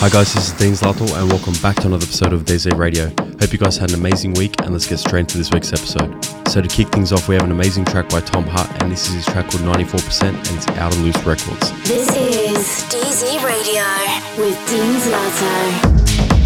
Hi guys, this is Dean Zlato and welcome back to another episode of DZ Radio. Hope you guys had an amazing week and let's get straight into this week's episode. So to kick things off, we have an amazing track by Tom Hutt and this is his track called 94% and it's out of Loose Records. This is DZ Radio with Dean Zlato.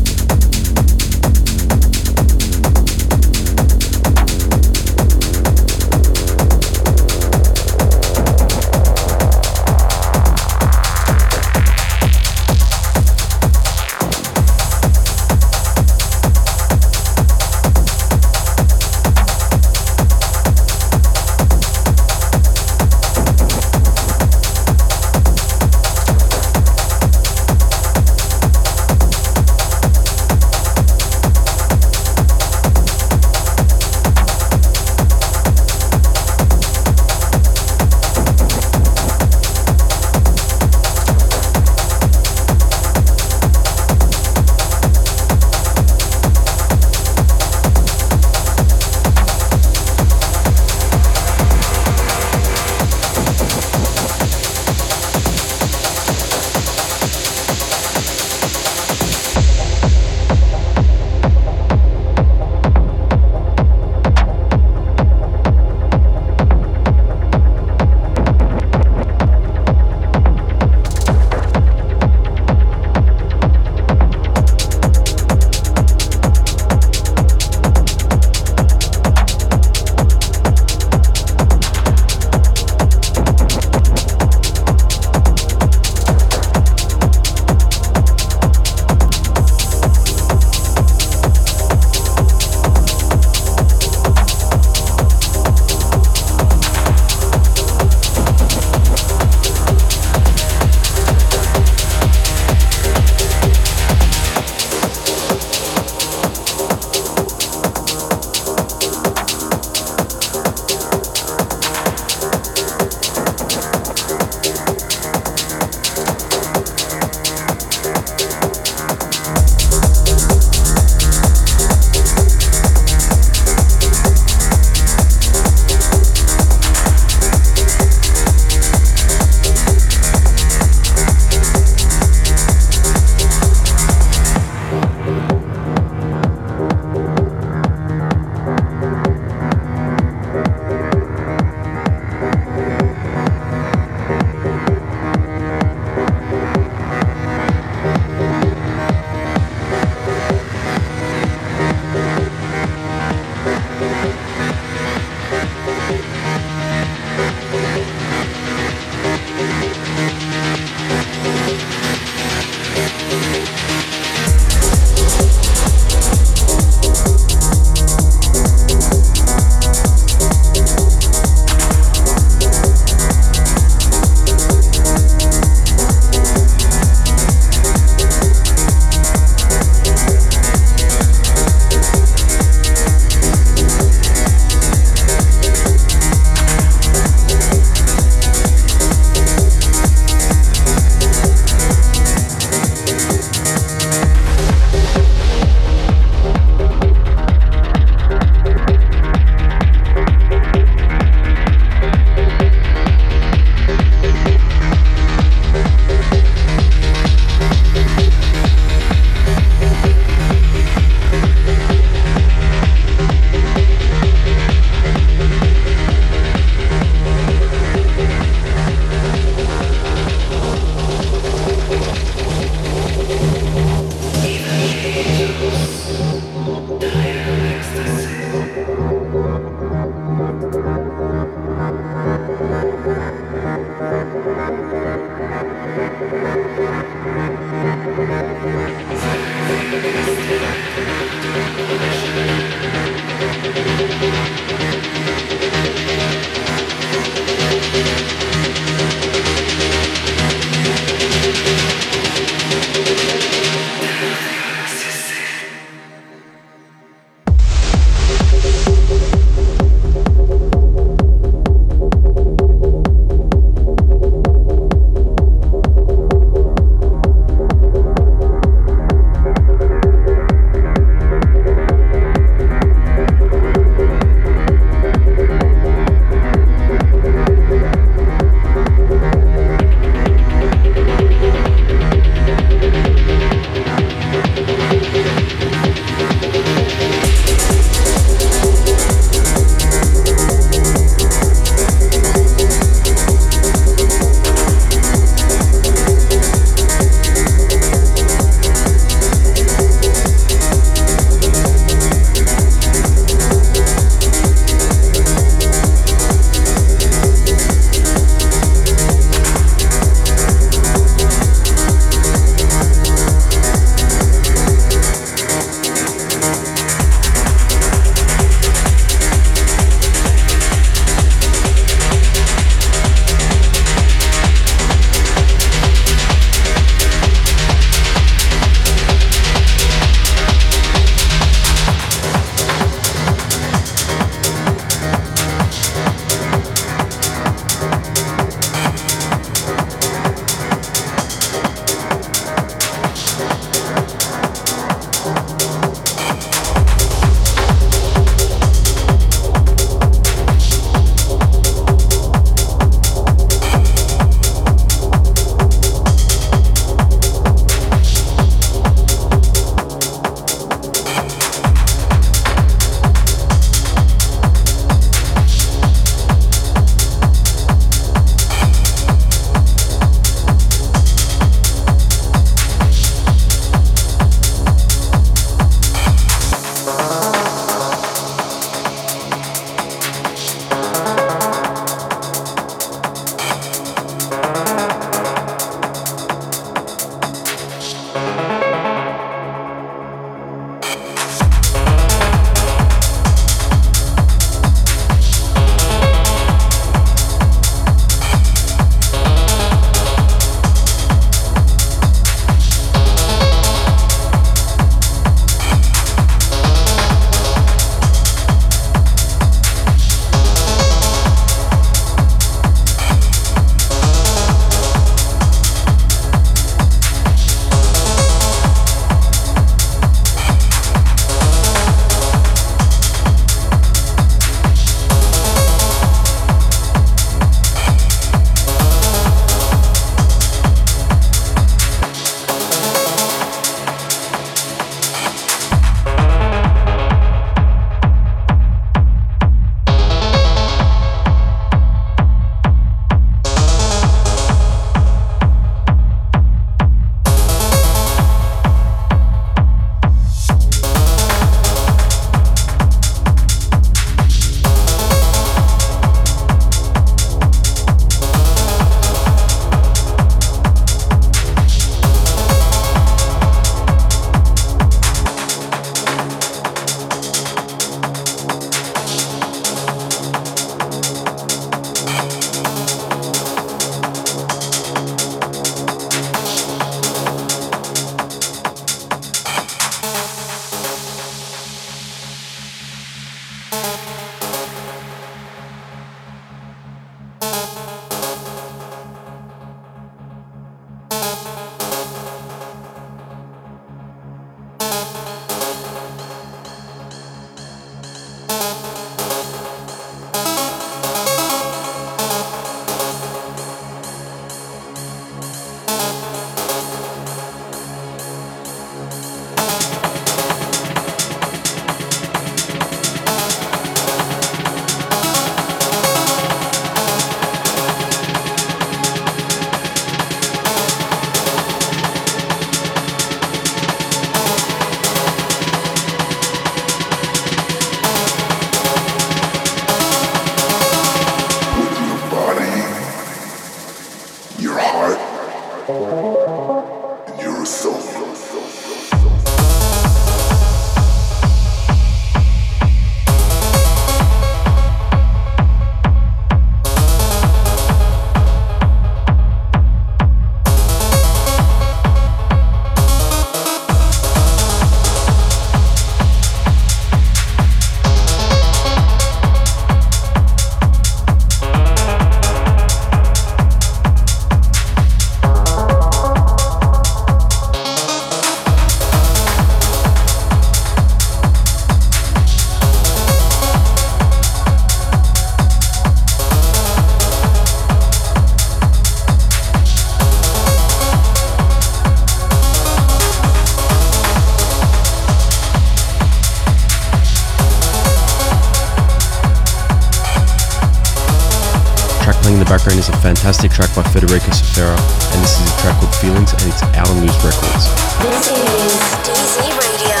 Fantastic track by Federico Sferra, and this is a track called Feelings, and it's out on Loose Records. This is DZ Radio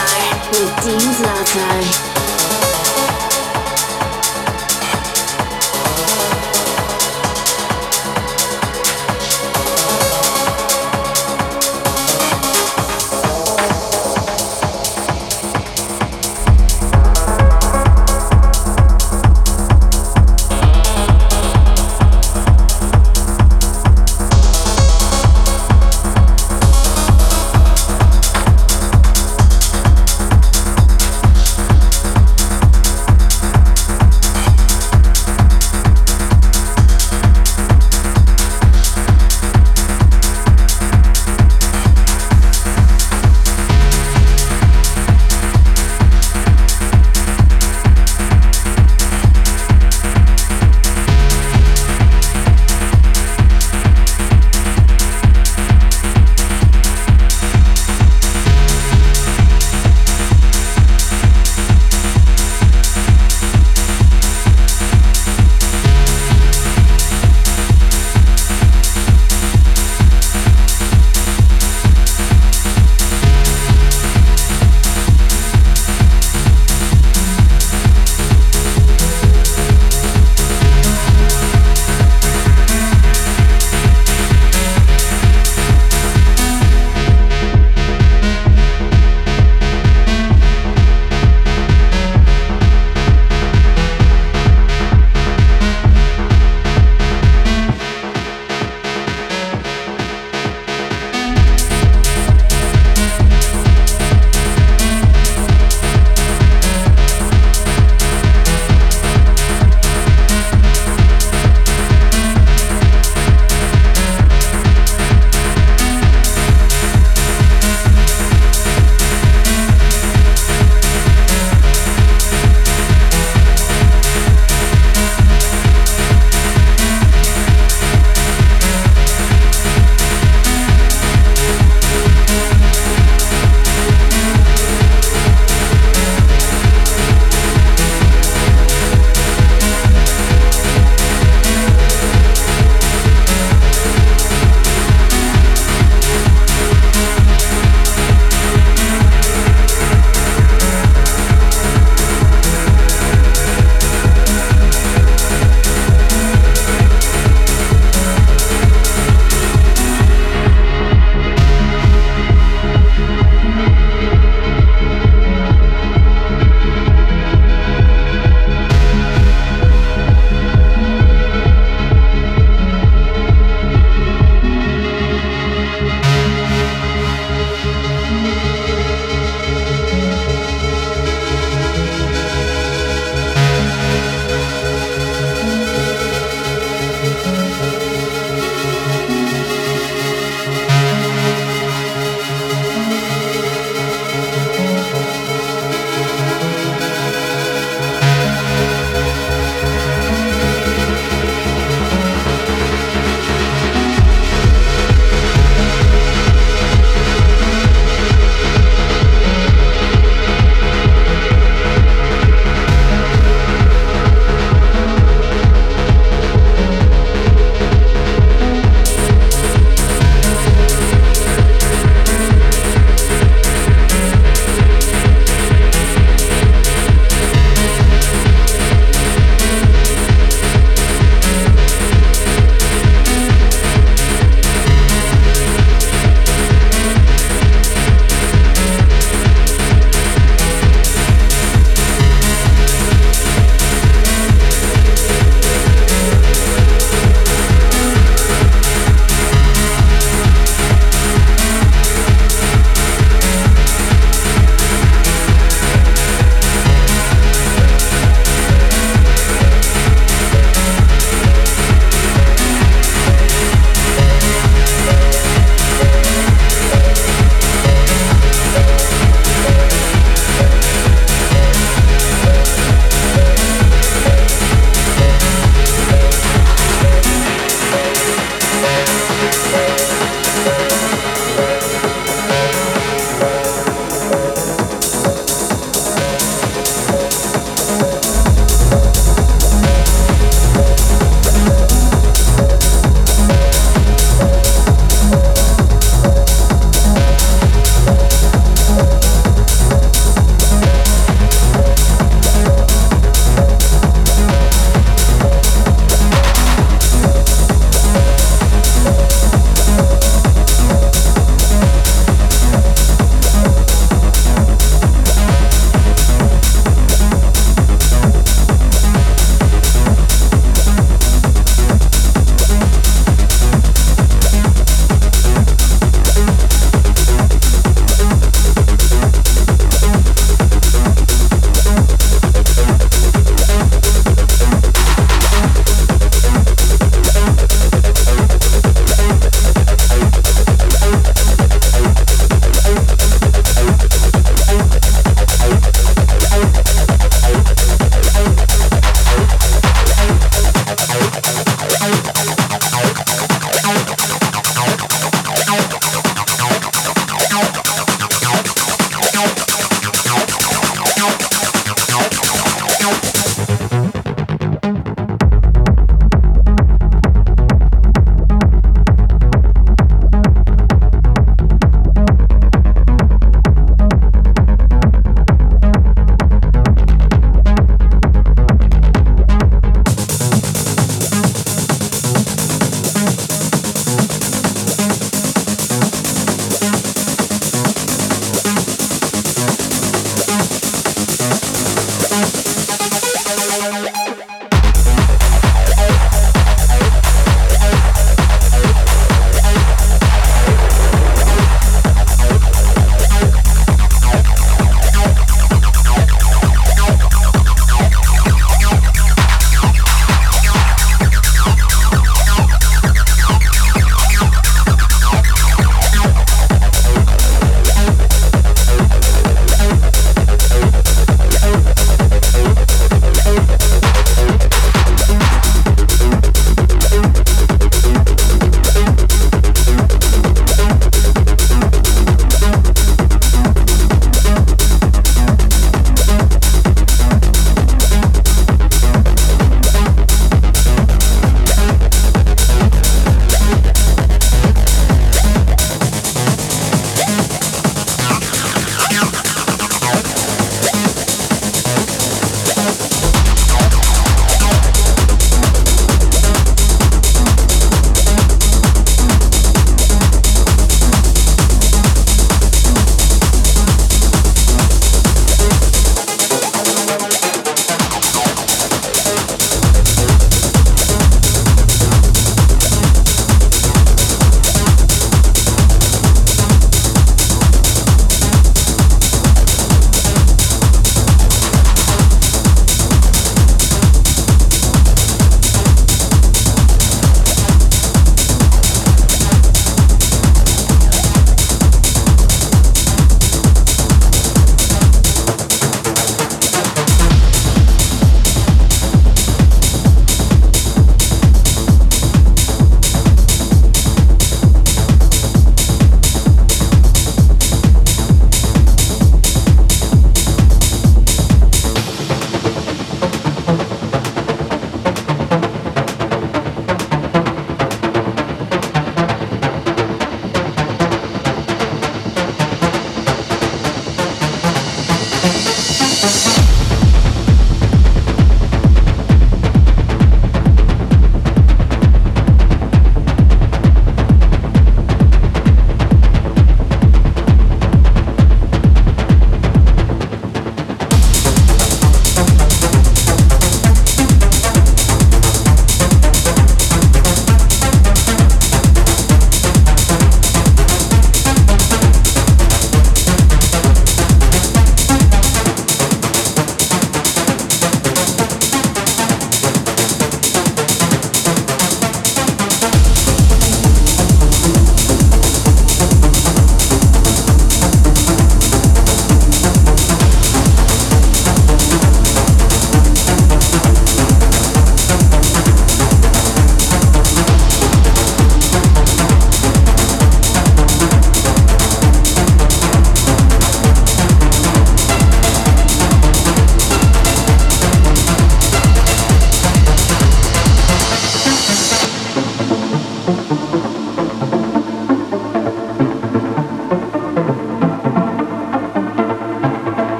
with Dean Zlato.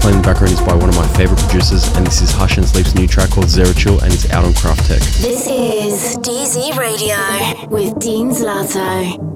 Playing in the background is by one of my favorite producers, and this is Hush and Sleep's new track called Zero Chill, and it's out on Craft Tech. This is DZ Radio with Dean Zlato.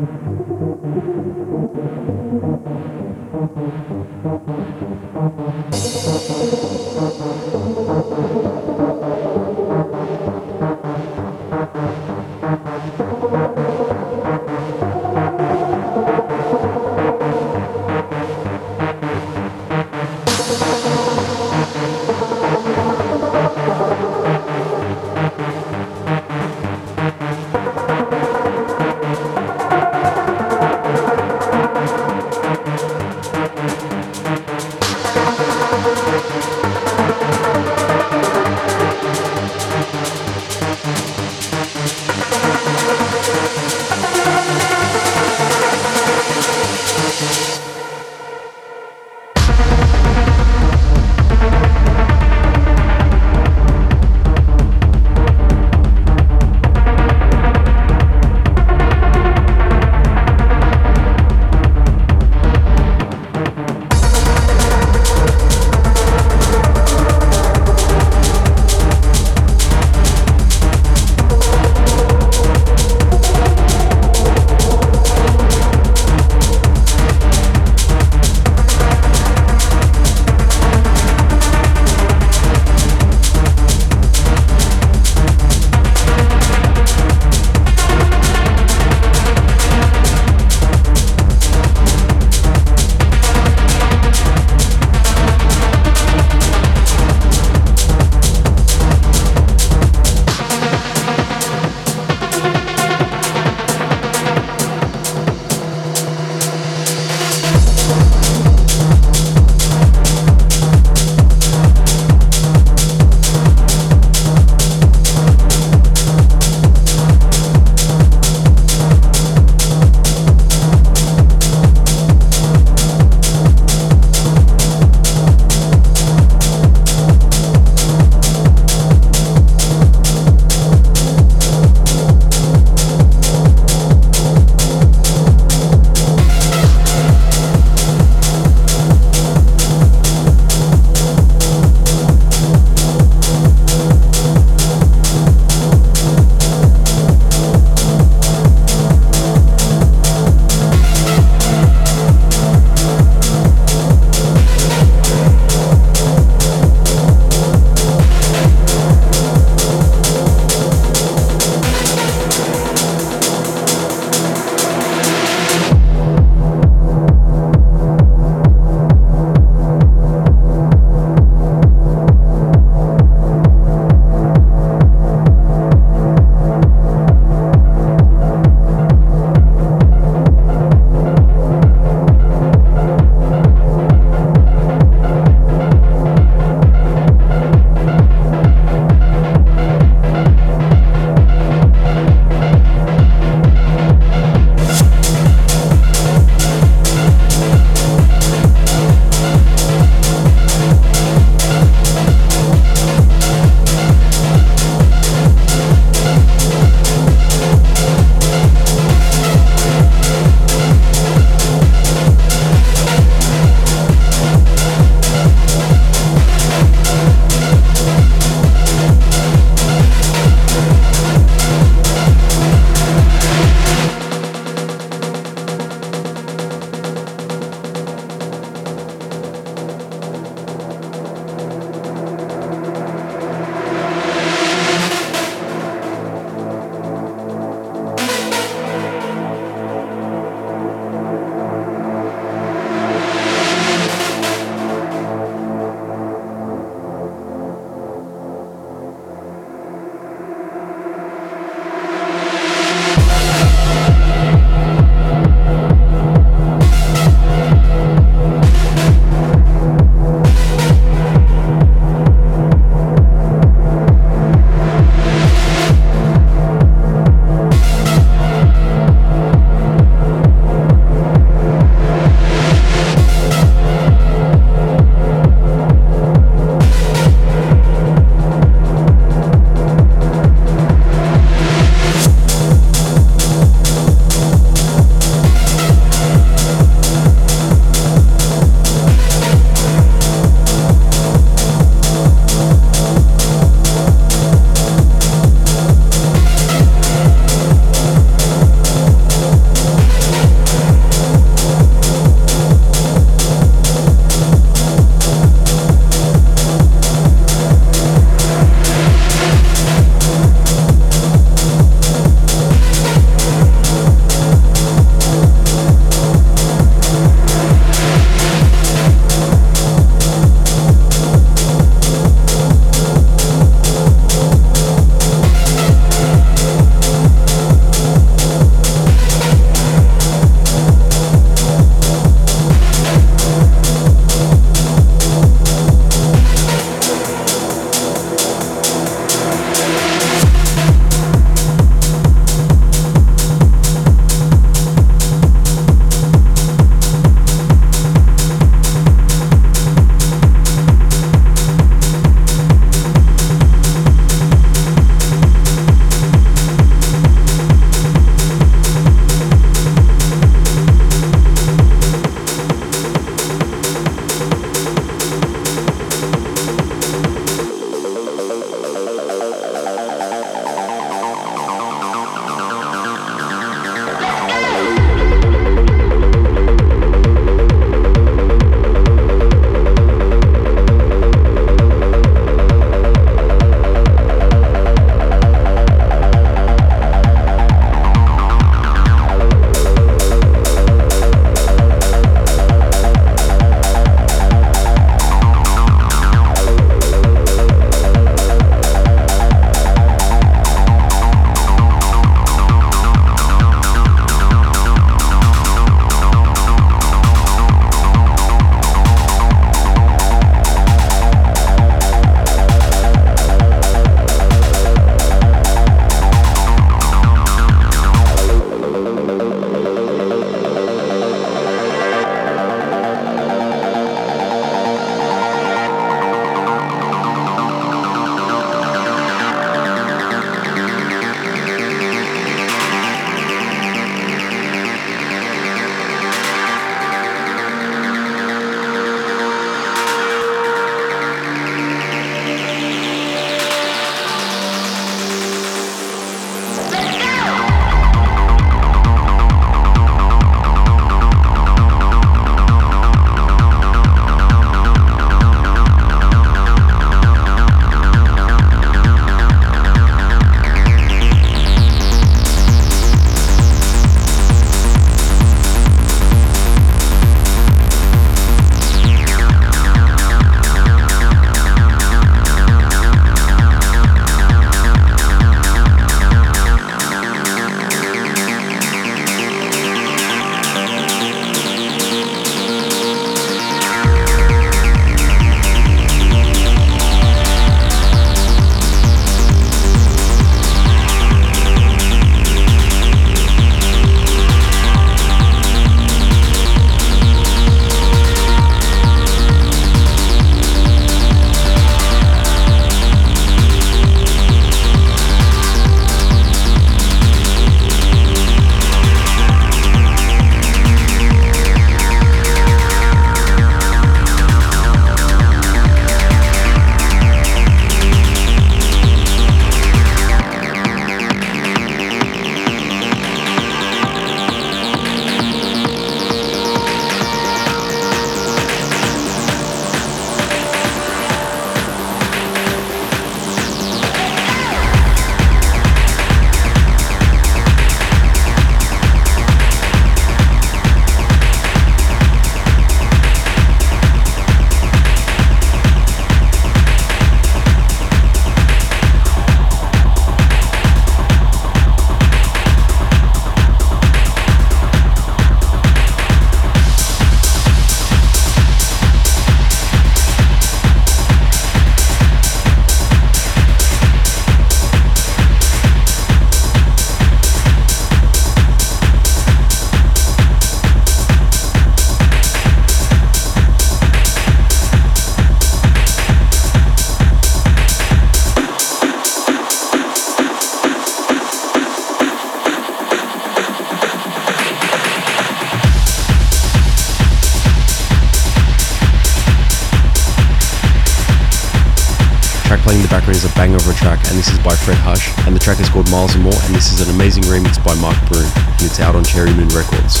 Banger of a track, and this is by Fred Hush, and the track is called Miles and More, and this is an amazing remix by Mark Broom, and it's out on Cherry Moon Records.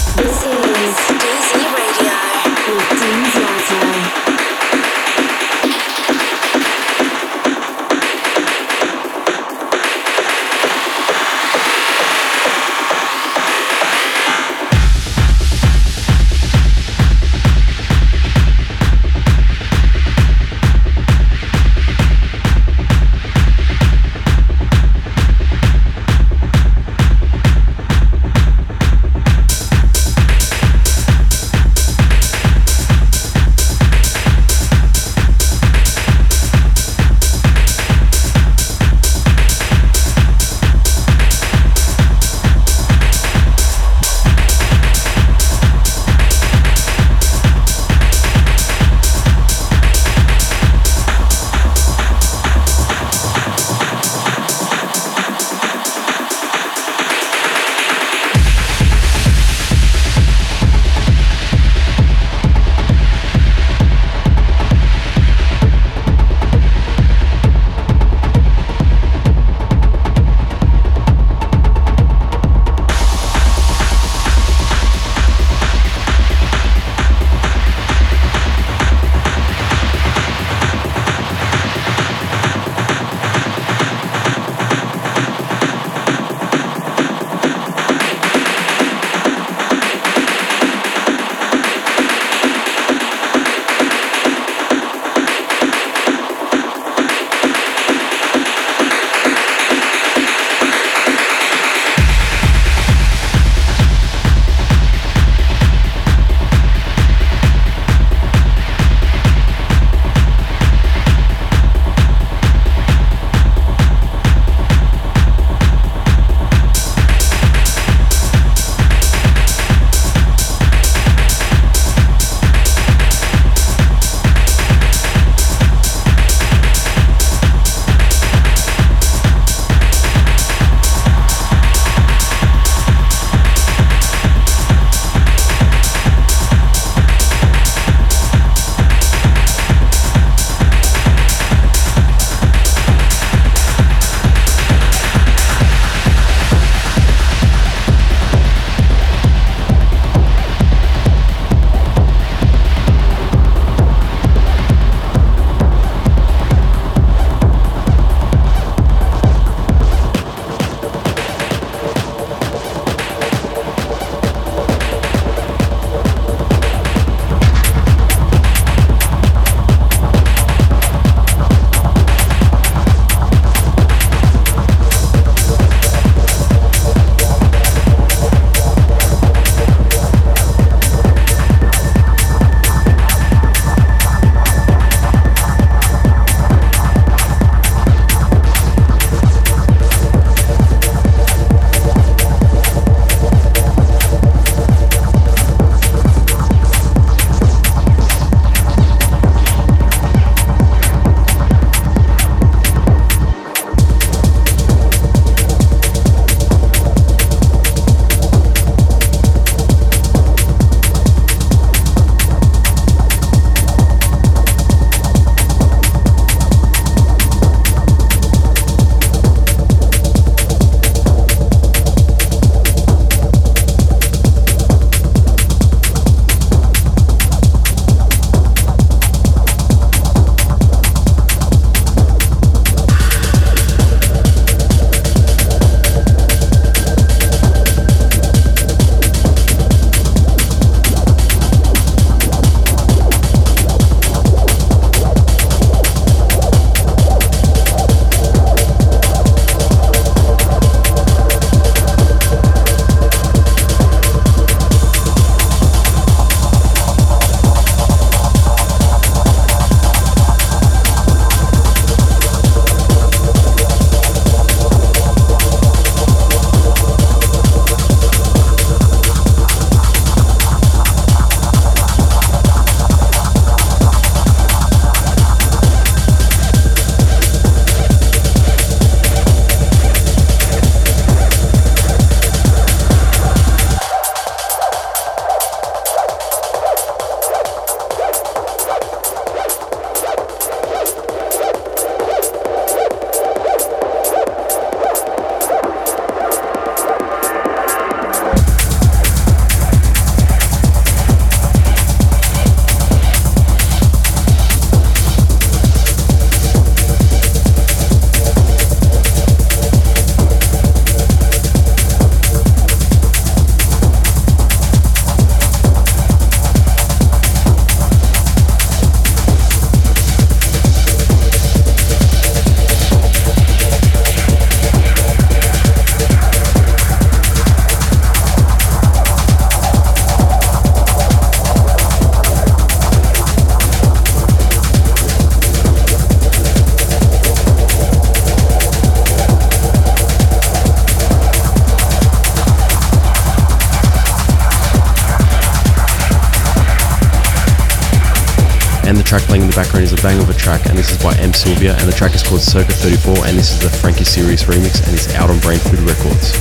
Track playing in the background is a bang of a track, and this is by M Sylvia, and the track is called Circa 34, and this is the Frankie Serious remix, and it's out on Brain Food Records.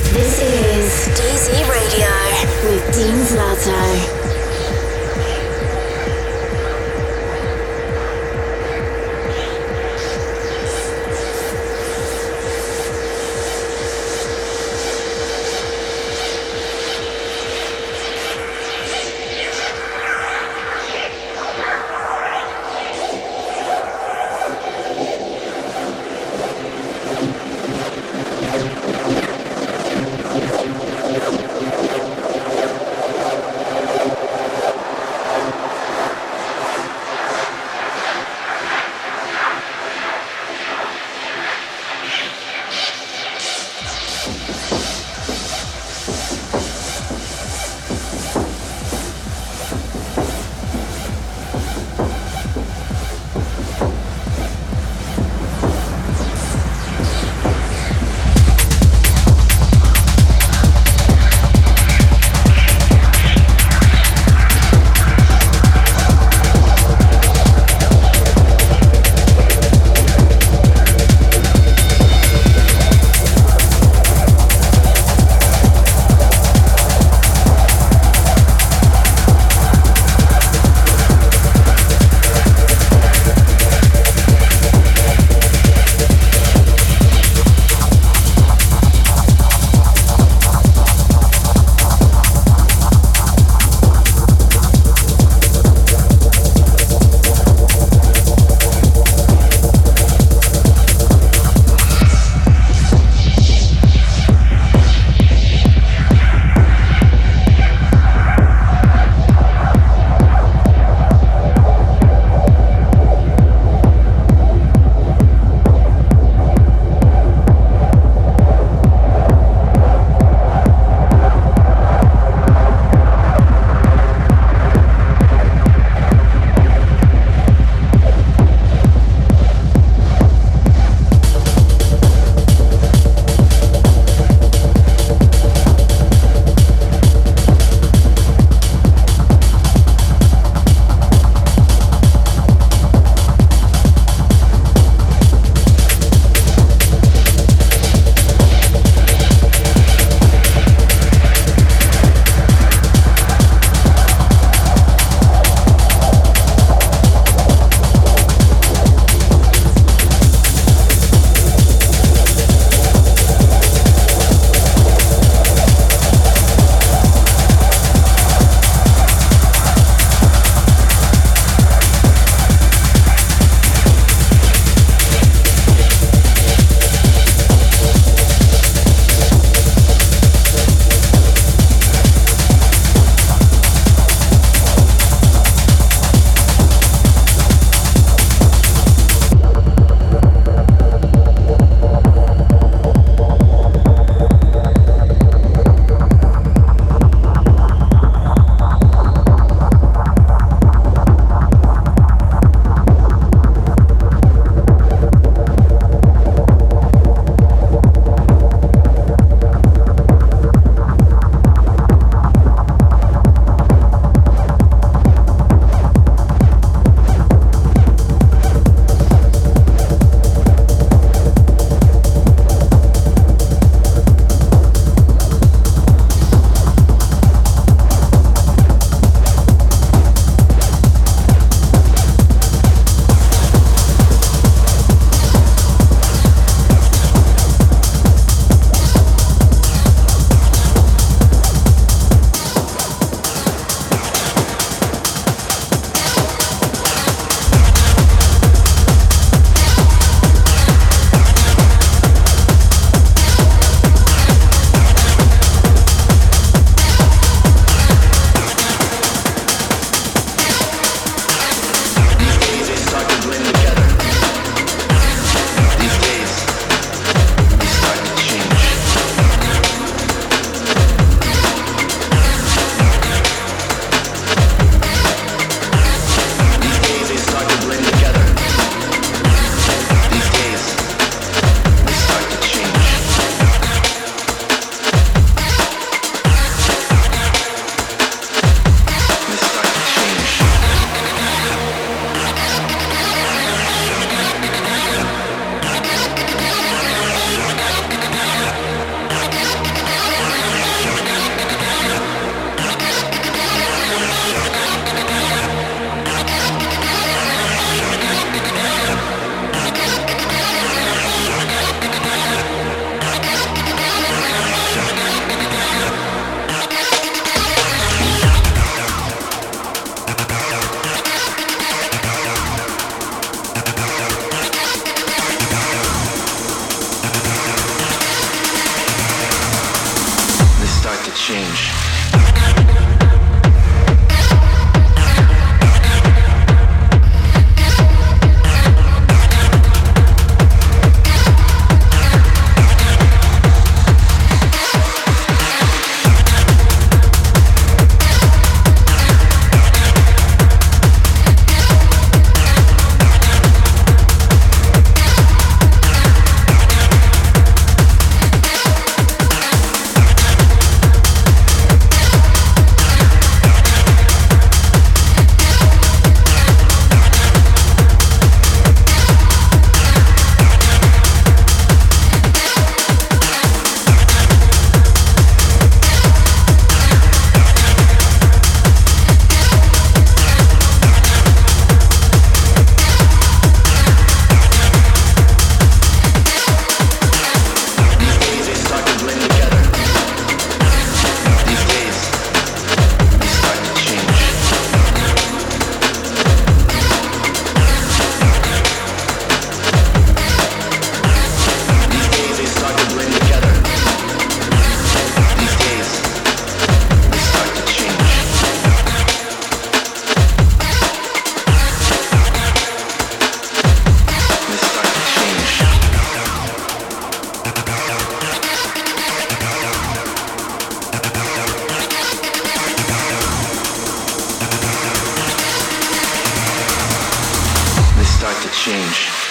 Change.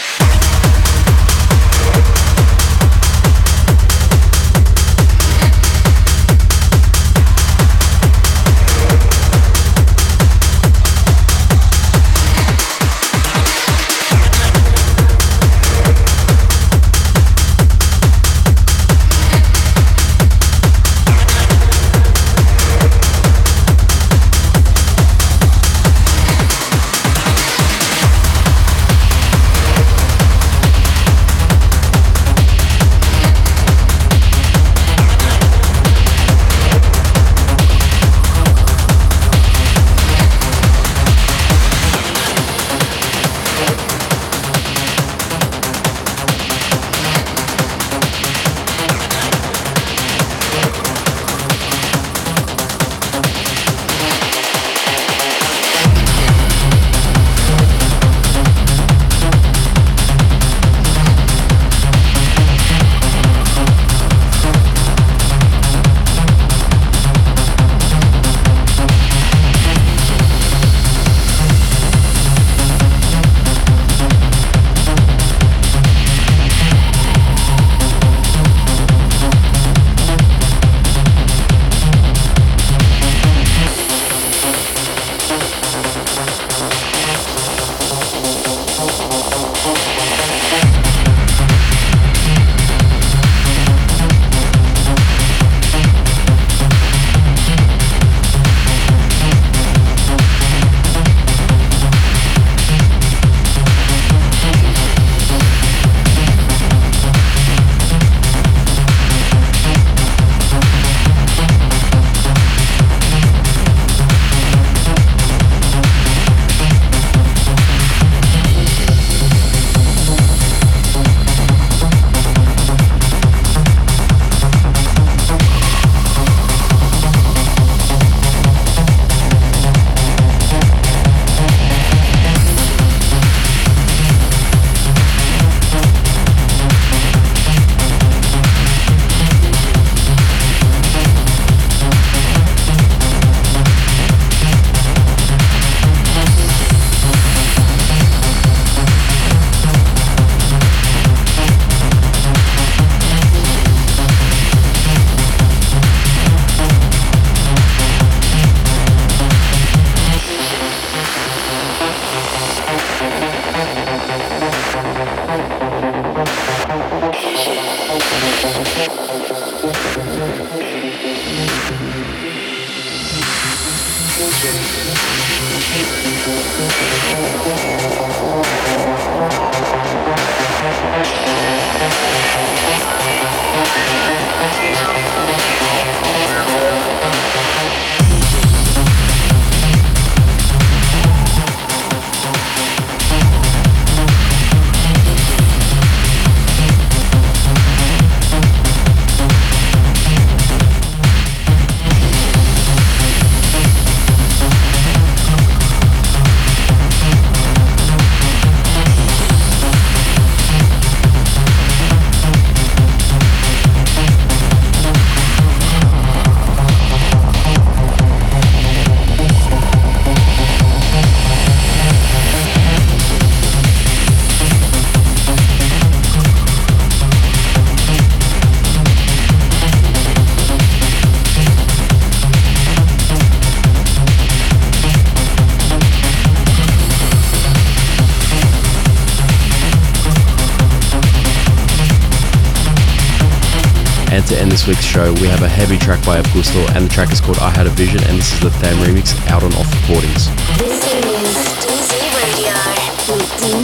This week's show, we have a heavy track by Avgusto, and the track is called I Had a Vision, and this is the Tham remix out on Off Recordings. This is DZ Radio with Dean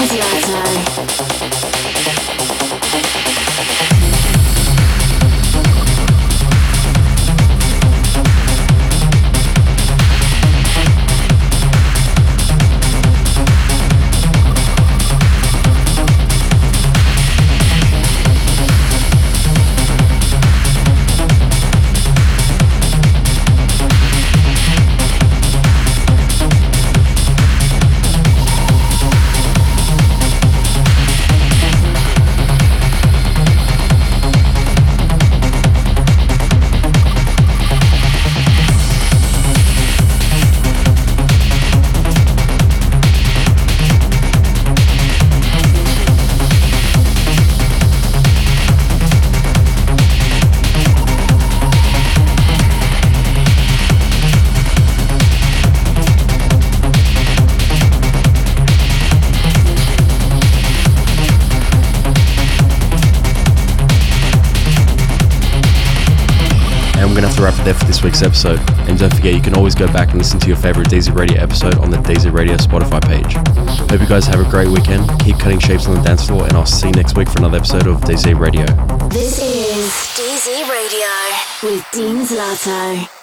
this week's episode. And don't forget, you can always go back and listen to your favorite DZ Radio episode on the DZ Radio Spotify page. Hope you guys have a great weekend. Keep cutting shapes on the dance floor, and I'll see you next week for another episode of DZ Radio. This is DZ Radio with Dean Zlato.